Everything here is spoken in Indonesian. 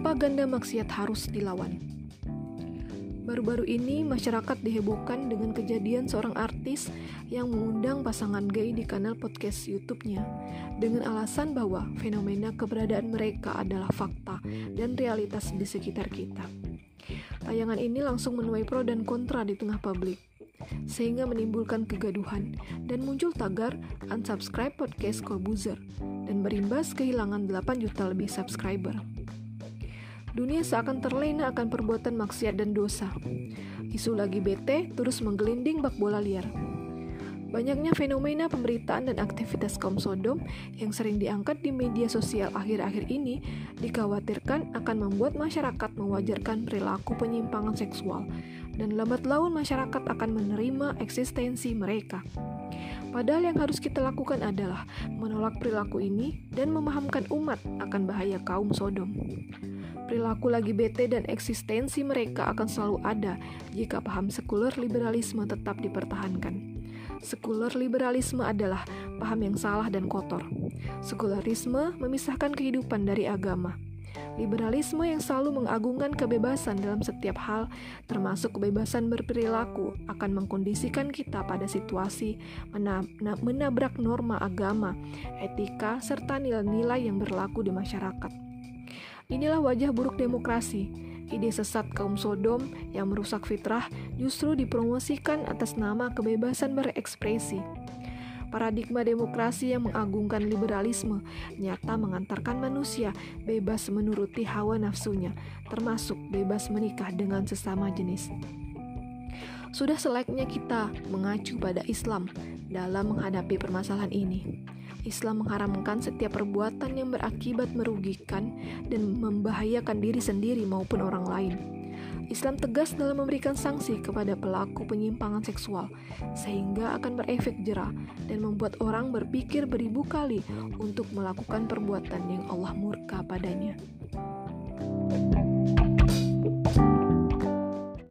propaganda maksiat harus dilawan. Baru-baru ini masyarakat dihebohkan dengan kejadian seorang artis yang mengundang pasangan gay di kanal podcast YouTube-nya dengan alasan bahwa fenomena keberadaan mereka adalah fakta dan realitas di sekitar kita. Tayangan ini langsung menuai pro dan kontra di tengah publik sehingga menimbulkan kegaduhan dan muncul tagar unsubscribe podcast Corbuzier dan berimbas kehilangan 8 juta lebih subscriber. Dunia seakan terlena akan perbuatan maksiat dan dosa. Isu lagi bete terus menggelinding bak bola liar. Banyaknya fenomena pemberitaan dan aktivitas kaum Sodom yang sering diangkat di media sosial akhir-akhir ini dikhawatirkan akan membuat masyarakat mewajarkan perilaku penyimpangan seksual dan lambat laun masyarakat akan menerima eksistensi mereka. Padahal yang harus kita lakukan adalah menolak perilaku ini dan memahamkan umat akan bahaya kaum Sodom. Perilaku lagi bete dan eksistensi mereka akan selalu ada jika paham sekuler liberalisme tetap dipertahankan. Sekuler liberalisme adalah paham yang salah dan kotor. Sekulerisme memisahkan kehidupan dari agama. Liberalisme yang selalu mengagungkan kebebasan dalam setiap hal, termasuk kebebasan berperilaku, akan mengkondisikan kita pada situasi menabrak norma agama, etika, serta nilai-nilai yang berlaku di masyarakat. Inilah wajah buruk demokrasi. Ide sesat kaum Sodom yang merusak fitrah justru dipromosikan atas nama kebebasan berekspresi. Paradigma demokrasi yang mengagungkan liberalisme nyata mengantarkan manusia bebas menuruti hawa nafsunya, termasuk bebas menikah dengan sesama jenis. Sudah selayaknya kita mengacu pada Islam dalam menghadapi permasalahan ini. Islam mengharamkan setiap perbuatan yang berakibat merugikan dan membahayakan diri sendiri maupun orang lain. Islam tegas dalam memberikan sanksi kepada pelaku penyimpangan seksual, sehingga akan berefek jerah dan membuat orang berpikir beribu kali untuk melakukan perbuatan yang Allah murka padanya.